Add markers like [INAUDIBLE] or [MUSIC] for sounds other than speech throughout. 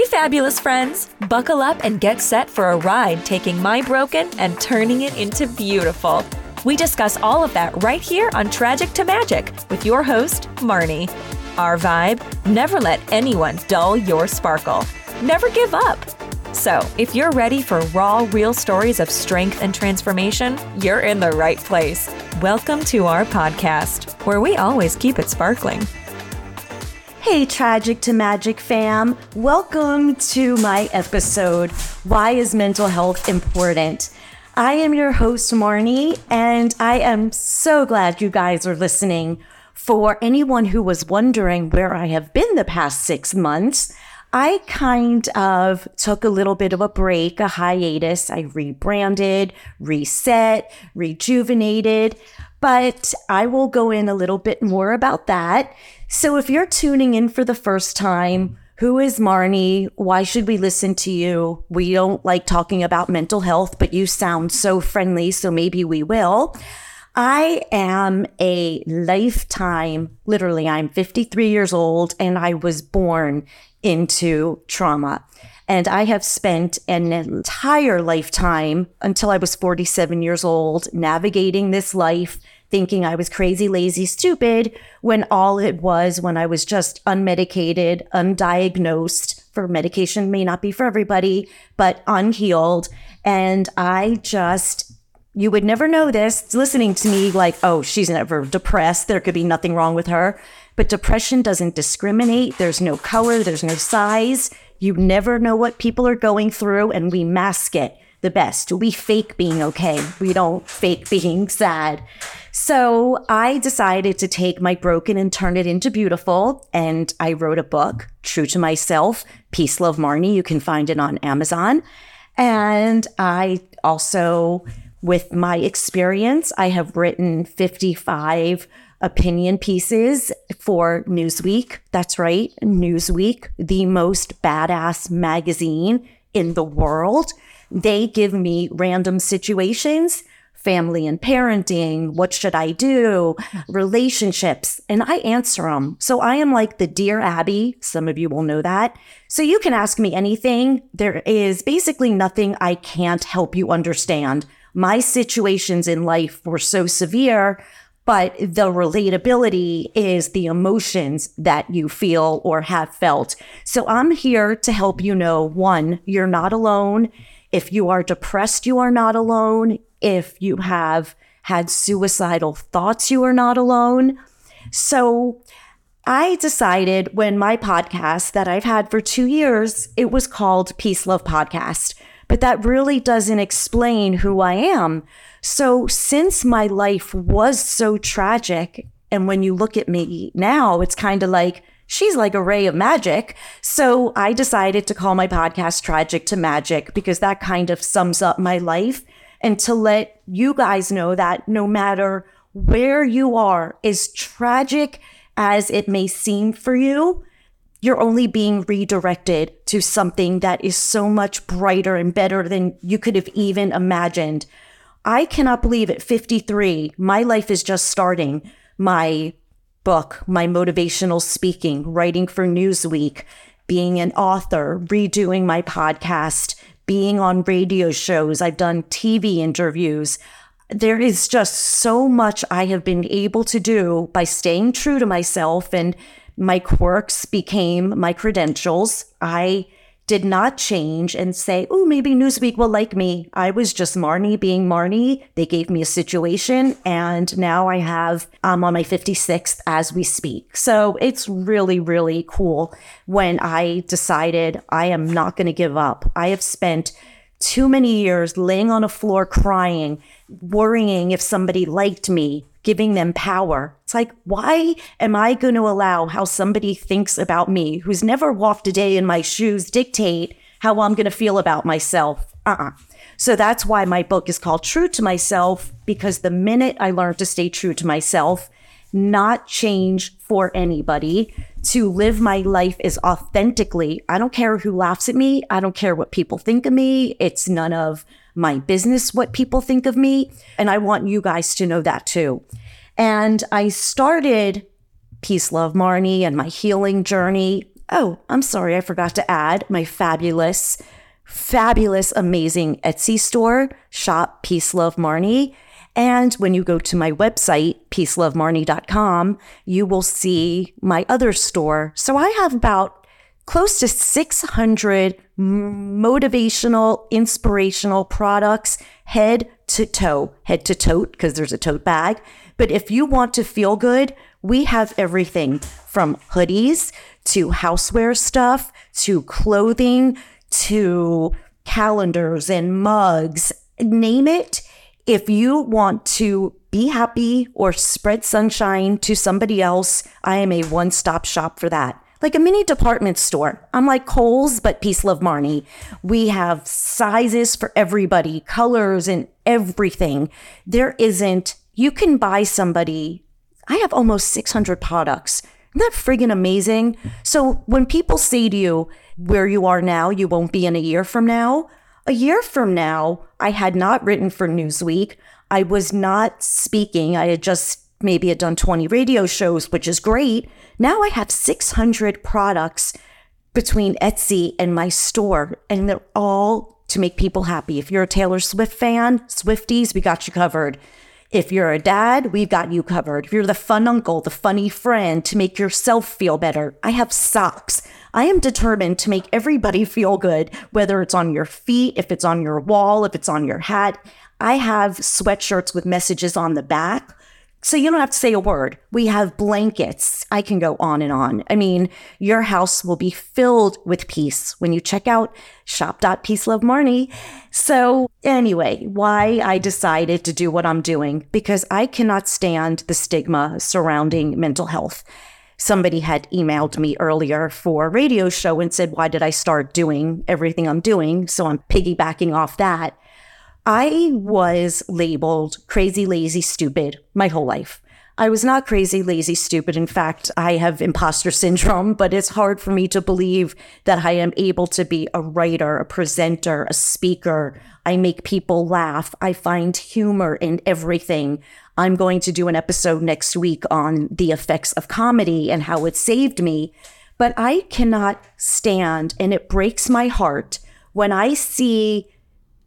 Hey, fabulous friends! Buckle up and get set for a ride taking my broken and turning it into beautiful. We discuss all of that right here on Tragic to Magic with your host, Marnie. Our vibe never let anyone dull your sparkle. Never give up. So, if you're ready for raw, real stories of strength and transformation, you're in the right place. Welcome to our podcast, where we always keep it sparkling. Hey, Tragic to Magic fam. Welcome to my episode Why is Mental Health Important? I am your host, Marnie, and I am so glad you guys are listening. For anyone who was wondering where I have been the past six months, I kind of took a little bit of a break, a hiatus. I rebranded, reset, rejuvenated, but I will go in a little bit more about that. So if you're tuning in for the first time, who is Marnie? Why should we listen to you? We don't like talking about mental health, but you sound so friendly, so maybe we will. I am a lifetime, literally, I'm 53 years old and I was born into trauma. And I have spent an entire lifetime until I was 47 years old navigating this life thinking I was crazy, lazy, stupid, when all it was when I was just unmedicated, undiagnosed, for medication may not be for everybody, but unhealed. And I just, you would never know this listening to me like, oh, she's never depressed. There could be nothing wrong with her. But depression doesn't discriminate. There's no color, there's no size. You never know what people are going through, and we mask it the best. We fake being okay. We don't fake being [LAUGHS] sad. So I decided to take my broken and turn it into beautiful. And I wrote a book, True to Myself, Peace, Love, Marnie. You can find it on Amazon. And I also, with my experience, I have written 55 opinion pieces for Newsweek. That's right, Newsweek, the most badass magazine in the world. They give me random situations, family and parenting, what should I do, relationships, and I answer them. So I am like the Dear Abby. Some of you will know that. So you can ask me anything. There is basically nothing I can't help you understand. My situations in life were so severe but the relatability is the emotions that you feel or have felt. So I'm here to help you know one, you're not alone. If you are depressed, you are not alone. If you have had suicidal thoughts, you are not alone. So I decided when my podcast that I've had for two years, it was called Peace Love Podcast, but that really doesn't explain who I am. So since my life was so tragic, and when you look at me now, it's kind of like, she's like a ray of magic. So I decided to call my podcast Tragic to Magic because that kind of sums up my life and to let you guys know that no matter where you are, as tragic as it may seem for you, you're only being redirected to something that is so much brighter and better than you could have even imagined. I cannot believe at 53, my life is just starting. My book, my motivational speaking, writing for Newsweek, being an author, redoing my podcast, being on radio shows. I've done TV interviews. There is just so much I have been able to do by staying true to myself, and my quirks became my credentials. I did not change and say, oh, maybe Newsweek will like me. I was just Marnie being Marnie. They gave me a situation and now I have, I'm on my 56th as we speak. So it's really, really cool when I decided I am not going to give up. I have spent too many years laying on a floor crying, worrying if somebody liked me, giving them power. It's like, why am I going to allow how somebody thinks about me who's never walked a day in my shoes dictate how I'm going to feel about myself? Uh uh-uh. uh So that's why my book is called True to Myself, because the minute I learned to stay true to myself, not change for anybody, to live my life as authentically. I don't care who laughs at me. I don't care what people think of me. It's none of my business what people think of me. And I want you guys to know that too. And I started Peace Love Marnie and my healing journey Oh, I'm sorry, I forgot to add my fabulous, fabulous, amazing Etsy store, Shop Peace Love Marnie. And when you go to my website, peacelovemarnie.com, you will see my other store. So I have about close to 600 motivational, inspirational products, head to toe, head to tote, because there's a tote bag. But if you want to feel good, we have everything from hoodies to houseware stuff to clothing to calendars and mugs, name it. If you want to be happy or spread sunshine to somebody else, I am a one stop shop for that like a mini department store. I'm like Kohl's, but Peace Love Marnie. We have sizes for everybody, colors and everything. There isn't, you can buy somebody. I have almost 600 products. Isn't that friggin' amazing? So when people say to you, where you are now, you won't be in a year from now. A year from now, I had not written for Newsweek. I was not speaking. I had just maybe had done 20 radio shows, which is great. Now I have 600 products between Etsy and my store, and they're all to make people happy. If you're a Taylor Swift fan, Swifties, we got you covered. If you're a dad, we've got you covered. If you're the fun uncle, the funny friend to make yourself feel better, I have socks. I am determined to make everybody feel good, whether it's on your feet, if it's on your wall, if it's on your hat. I have sweatshirts with messages on the back. So you don't have to say a word. We have blankets. I can go on and on. I mean, your house will be filled with peace when you check out shop.peacelovemarnie. So anyway, why I decided to do what I'm doing because I cannot stand the stigma surrounding mental health. Somebody had emailed me earlier for a radio show and said, why did I start doing everything I'm doing? So I'm piggybacking off that. I was labeled crazy, lazy, stupid my whole life. I was not crazy, lazy, stupid. In fact, I have imposter syndrome, but it's hard for me to believe that I am able to be a writer, a presenter, a speaker. I make people laugh. I find humor in everything. I'm going to do an episode next week on the effects of comedy and how it saved me. But I cannot stand, and it breaks my heart when I see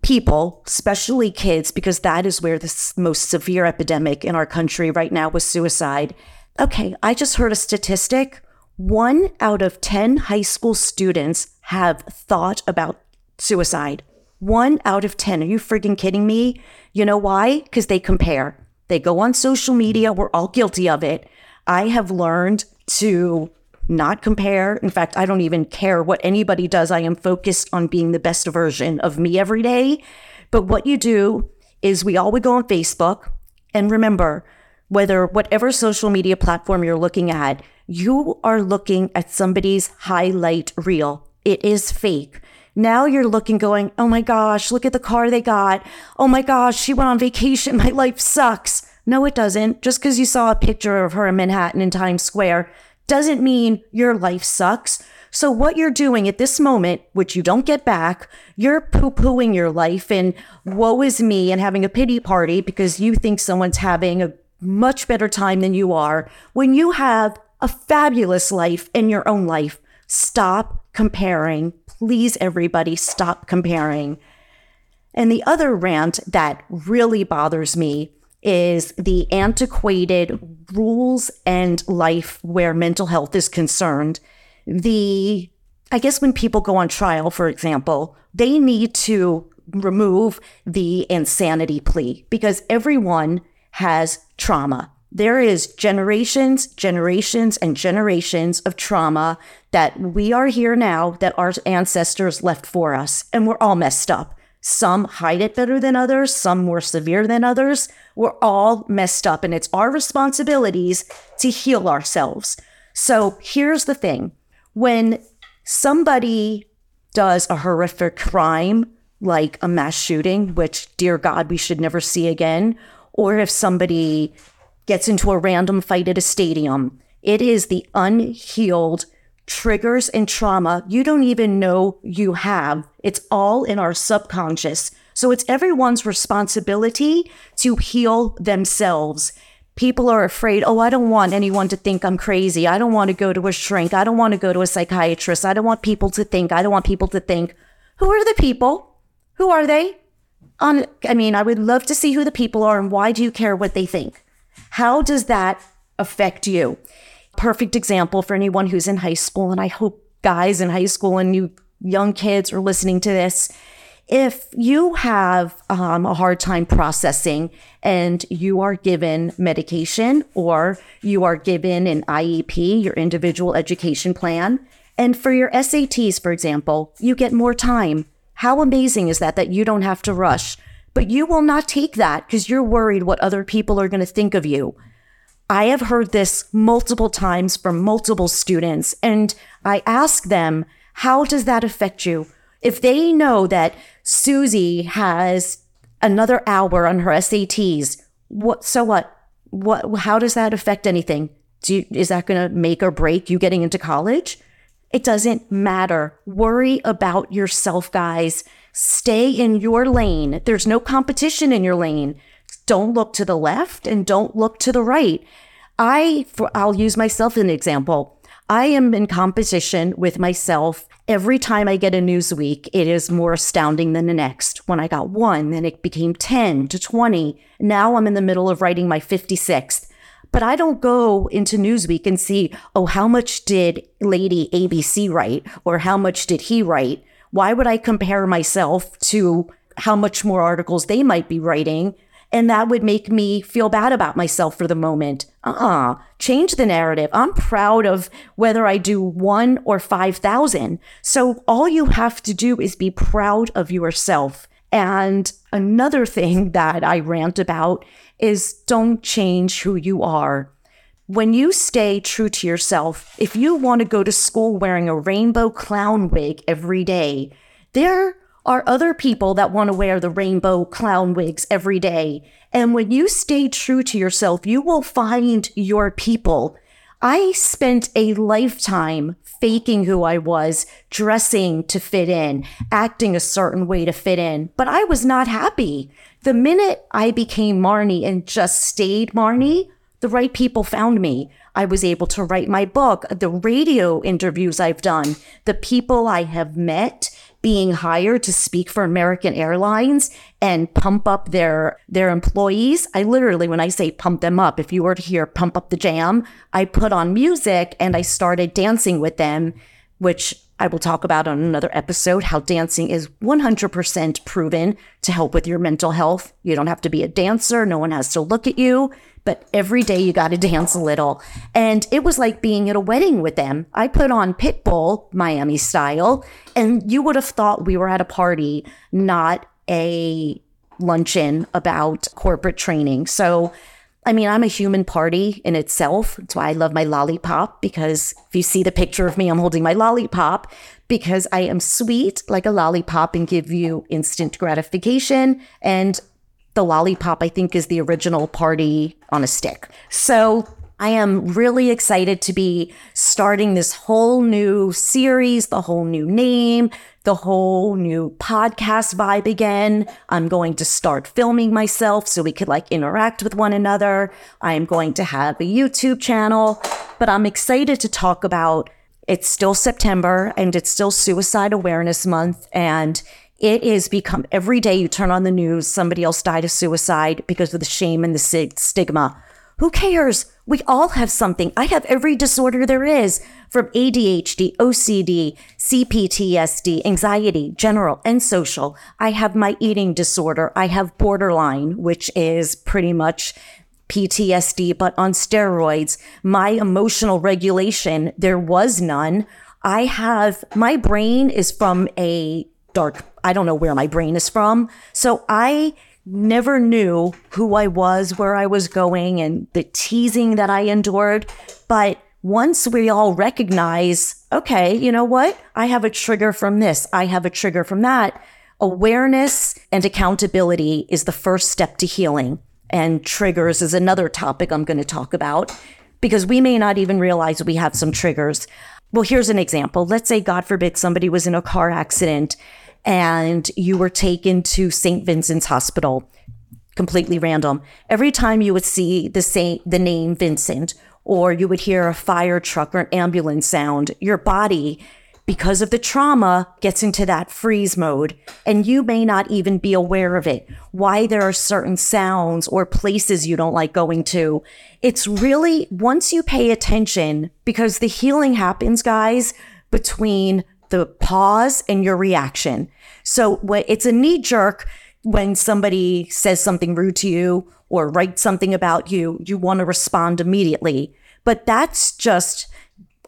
people, especially kids, because that is where the most severe epidemic in our country right now was suicide. Okay, I just heard a statistic. One out of 10 high school students have thought about suicide. One out of 10. Are you freaking kidding me? You know why? Because they compare. They go on social media. We're all guilty of it. I have learned to not compare. In fact, I don't even care what anybody does. I am focused on being the best version of me every day. But what you do is we all would go on Facebook and remember whether whatever social media platform you're looking at, you are looking at somebody's highlight reel. It is fake. Now you're looking, going, oh my gosh, look at the car they got. Oh my gosh, she went on vacation. [LAUGHS] My life sucks. No, it doesn't. Just because you saw a picture of her in Manhattan in Times Square doesn't mean your life sucks. So, what you're doing at this moment, which you don't get back, you're poo pooing your life and woe is me and having a pity party because you think someone's having a much better time than you are when you have a fabulous life in your own life. Stop comparing. Please, everybody, stop comparing. And the other rant that really bothers me is the antiquated rules and life where mental health is concerned. The, I guess when people go on trial, for example, they need to remove the insanity plea because everyone has trauma. There is generations, generations, and generations of trauma that we are here now that our ancestors left for us, and we're all messed up. Some hide it better than others, some more severe than others. We're all messed up, and it's our responsibilities to heal ourselves. So here's the thing when somebody does a horrific crime, like a mass shooting, which, dear God, we should never see again, or if somebody gets into a random fight at a stadium, it is the unhealed triggers and trauma you don't even know you have. It's all in our subconscious. So it's everyone's responsibility to heal themselves. People are afraid, oh, I don't want anyone to think I'm crazy. I don't want to go to a shrink. I don't want to go to a psychiatrist. I don't want people to think. I don't want people to think. Who are the people? Who are they? On, I mean, I would love to see who the people are and why do you care what they think? How does that affect you? Perfect example for anyone who's in high school, and I hope guys in high school and you young kids are listening to this if you have um, a hard time processing and you are given medication or you are given an IEP, your individual education plan, and for your SATs, for example, you get more time. How amazing is that that you don't have to rush? But you will not take that because you're worried what other people are going to think of you. I have heard this multiple times from multiple students, and I ask them, how does that affect you? If they know that Susie has another hour on her SATs, what? So what? What? How does that affect anything? You, is that going to make or break you getting into college? It doesn't matter. Worry about yourself, guys. Stay in your lane. There's no competition in your lane. Don't look to the left and don't look to the right. I, for, I'll use myself as an example. I am in competition with myself Every time I get a Newsweek, it is more astounding than the next. When I got one, then it became 10 to 20. Now I'm in the middle of writing my 56th. But I don't go into Newsweek and see, oh, how much did Lady ABC write? Or how much did he write? Why would I compare myself to how much more articles they might be writing and that would make me feel bad about myself for the moment. Uh-uh. Change the narrative. I'm proud of whether I do one or 5,000. So all you have to do is be proud of yourself. And another thing [LAUGHS] that I rant about is don't change who you are. When you stay true to yourself, if you want to go to school wearing a rainbow clown wig every day, there are other people that want to wear the rainbow clown wigs every day. And when you stay true to yourself, you will find your people. I spent a lifetime faking who I was, dressing to fit in, acting a certain way to fit in, but I was not happy. The minute I became Marnie and just stayed Marnie, the right people found me. I was able to write my book, the radio interviews I've done, the people I have met, being hired to speak for American Airlines and pump up their their employees. I literally when I say pump them up, if you were to hear pump up the jam, I put on music and I started dancing with them, which I will talk about on another episode how dancing is 100% proven to help with your mental health. You don't have to be a dancer, no one has to look at you but every day you got to dance a little. And it was like being at a wedding with them. I put on Pitbull, Miami style, and you would have thought we were at a party, not a luncheon about corporate training. So, I mean, I'm a human party in itself. That's why I love my lollipop because if you see the picture of me, I'm holding my lollipop because I am sweet like a lollipop and give you instant gratification. And the lollipop, I think, is the original party on a stick. So I am really excited to be starting this whole new series, the whole new name, the whole new podcast vibe again. I'm going to start filming myself so we could like interact with one another. I am going to have a YouTube channel, but I'm excited to talk about it's still September and it's still Suicide Awareness Month. And it is become every day you turn on the news, somebody else died of suicide because of the shame and the stigma. Who cares? We all have something. I have every disorder there is from ADHD, OCD, CPTSD, anxiety, general and social. I have my eating disorder. I have borderline, which is pretty much PTSD, but on steroids. My emotional regulation, there was none. I have, my brain is from a dark, I don't know where my brain is from. So I never knew who I was, where I was going, and the teasing that I endured. But once we all recognize, okay, you know what? I have a trigger from this, I have a trigger from that. Awareness and accountability is the first step to healing. And triggers is another topic I'm going to talk about because we may not even realize we have some triggers. Well, here's an example. Let's say, God forbid, somebody was in a car accident and you were taken to St. Vincent's Hospital. completely random. Every time you would see the same the name Vincent or you would hear a fire truck or an ambulance sound, your body because of the trauma gets into that freeze mode and you may not even be aware of it why there are certain sounds or places you don't like going to it's really once you pay attention because the healing happens guys between the pause and your reaction so it's a knee jerk when somebody says something rude to you or writes something about you you want to respond immediately but that's just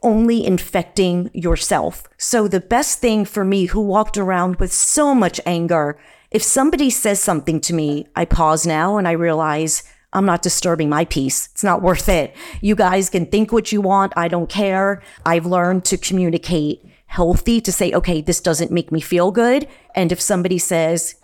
only infecting yourself. So the best thing for me who walked around with so much anger, if somebody says something to me, I pause now and I realize I'm not disturbing my peace. It's not worth it. You guys can think what you want. I don't care. I've learned to communicate healthy to say, okay, this doesn't make me feel good. And if somebody says,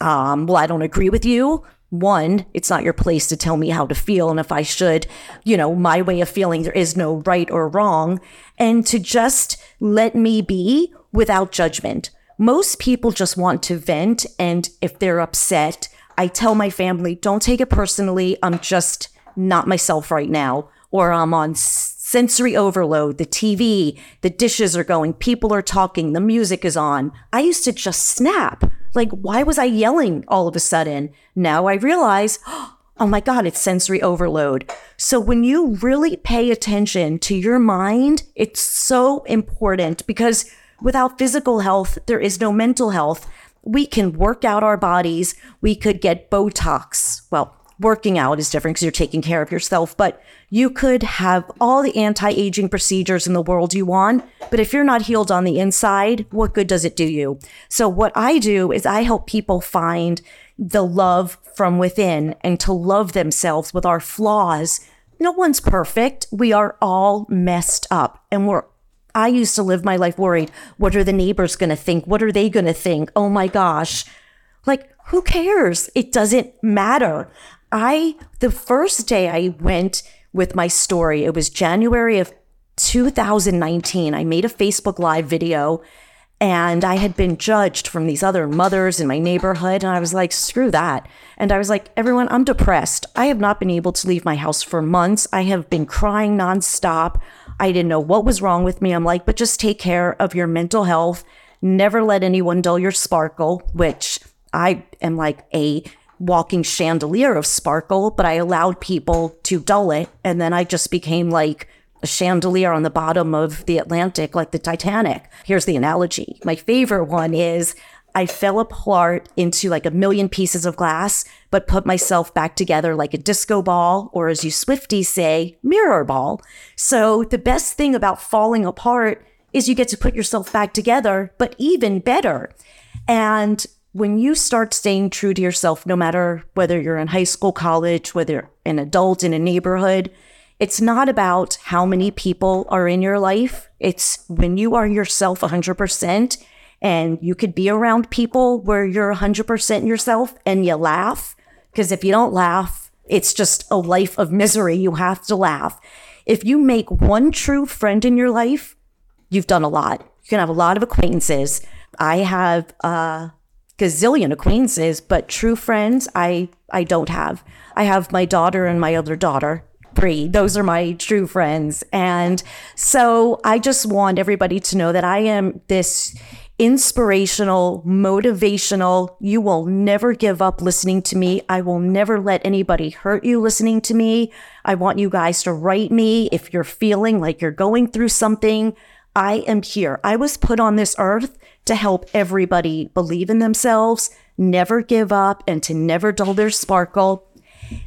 um, well, I don't agree with you, one, it's not your place to tell me how to feel. And if I should, you know, my way of feeling, there is no right or wrong. And to just let me be without judgment. Most people just want to vent. And if they're upset, I tell my family, don't take it personally. I'm just not myself right now. Or I'm on sensory overload, the TV, the dishes are going, people are talking, the music is on. I used to just snap. Like, why was I yelling all of a sudden? Now I realize, [GASPS] oh my God, it's sensory overload. So when you really pay attention to your mind, it's so important because without physical health, there is no mental health. We can work out our bodies. We could get Botox. Well, working out is different because you're taking care of yourself, but you could have all the anti aging procedures in the world you want. But if you're not healed on the inside, what good does it do you? So, what I do is I help people find the love from within and to love themselves with our flaws. No one's perfect. We are all messed up and we're I used to live my life worried. What are the neighbors going to think? What are they going to think? Oh my gosh. Like, who cares? It doesn't matter. I, the first day I went with my story, it was January of 2019. I made a Facebook Live video and I had been judged from these other mothers in my neighborhood. And I was like, screw that. And I was like, everyone, I'm depressed. I have not been able to leave my house for months. I have been crying nonstop. I didn't know what was wrong with me. I'm like, but just take care of your mental health. Never let anyone dull your sparkle, which I am like a walking chandelier of sparkle, but I allowed people to dull it. And then I just became like a chandelier on the bottom of the Atlantic, like the Titanic. Here's the analogy. My favorite one is I fell apart into like a million pieces of glass, but put myself back together like a disco ball, or as you Swifties say, mirror ball. So the best thing about falling apart is you get to put yourself back together, but even better. And when you start staying true to yourself, no matter whether you're in high school, college, whether you're an adult in a neighborhood, it's not about how many people are in your life. It's when you are yourself 100% and you could be around people where you're 100% yourself and you laugh. Because if you don't laugh, it's just a life of misery. You have to laugh. If you make one true friend in your life, you've done a lot. You can have a lot of acquaintances. I have, uh, gazillion acquaintances, but true friends, I I don't have. I have my daughter and my other daughter. Bree. Those are my true friends. And so I just want everybody to know that I am this inspirational, motivational. You will never give up listening to me. I will never let anybody hurt you listening to me. I want you guys to write me if you're feeling like you're going through something. I am here. I was put on this earth to help everybody believe in themselves, never give up, and to never dull their sparkle.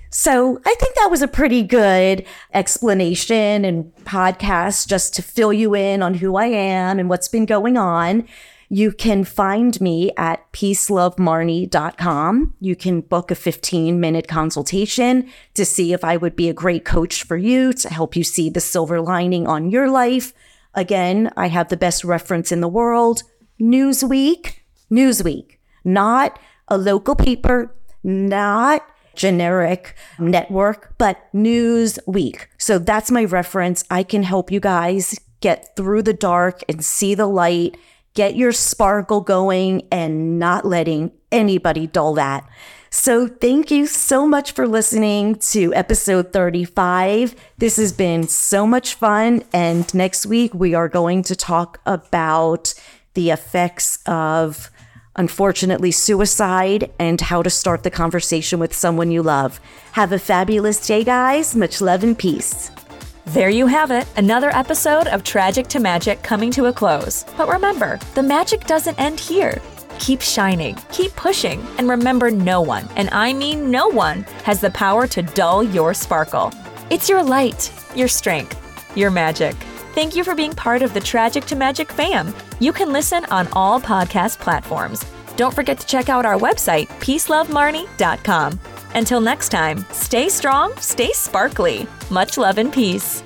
So I think that was a pretty good explanation and podcast just to fill you in on who I am and what's been going on. You can find me at peacelovemarnie.com. You can book a 15 minute consultation to see if I would be a great coach for you to help you see the silver lining on your life. Again, I have the best reference in the world Newsweek, Newsweek, not a local paper, not generic network, but Newsweek. So that's my reference. I can help you guys get through the dark and see the light, get your sparkle going and not letting anybody dull that. So, thank you so much for listening to episode 35. This has been so much fun. And next week, we are going to talk about the effects of, unfortunately, suicide and how to start the conversation with someone you love. Have a fabulous day, guys. Much love and peace. There you have it, another episode of Tragic to Magic coming to a close. But remember, the magic doesn't end here. Keep shining, keep pushing, and remember no one, and I mean no one, has the power to dull your sparkle. It's your light, your strength, your magic. Thank you for being part of the Tragic to Magic fam. You can listen on all podcast platforms. Don't forget to check out our website, peacelovemarnie.com. Until next time, stay strong, stay sparkly. Much love and peace.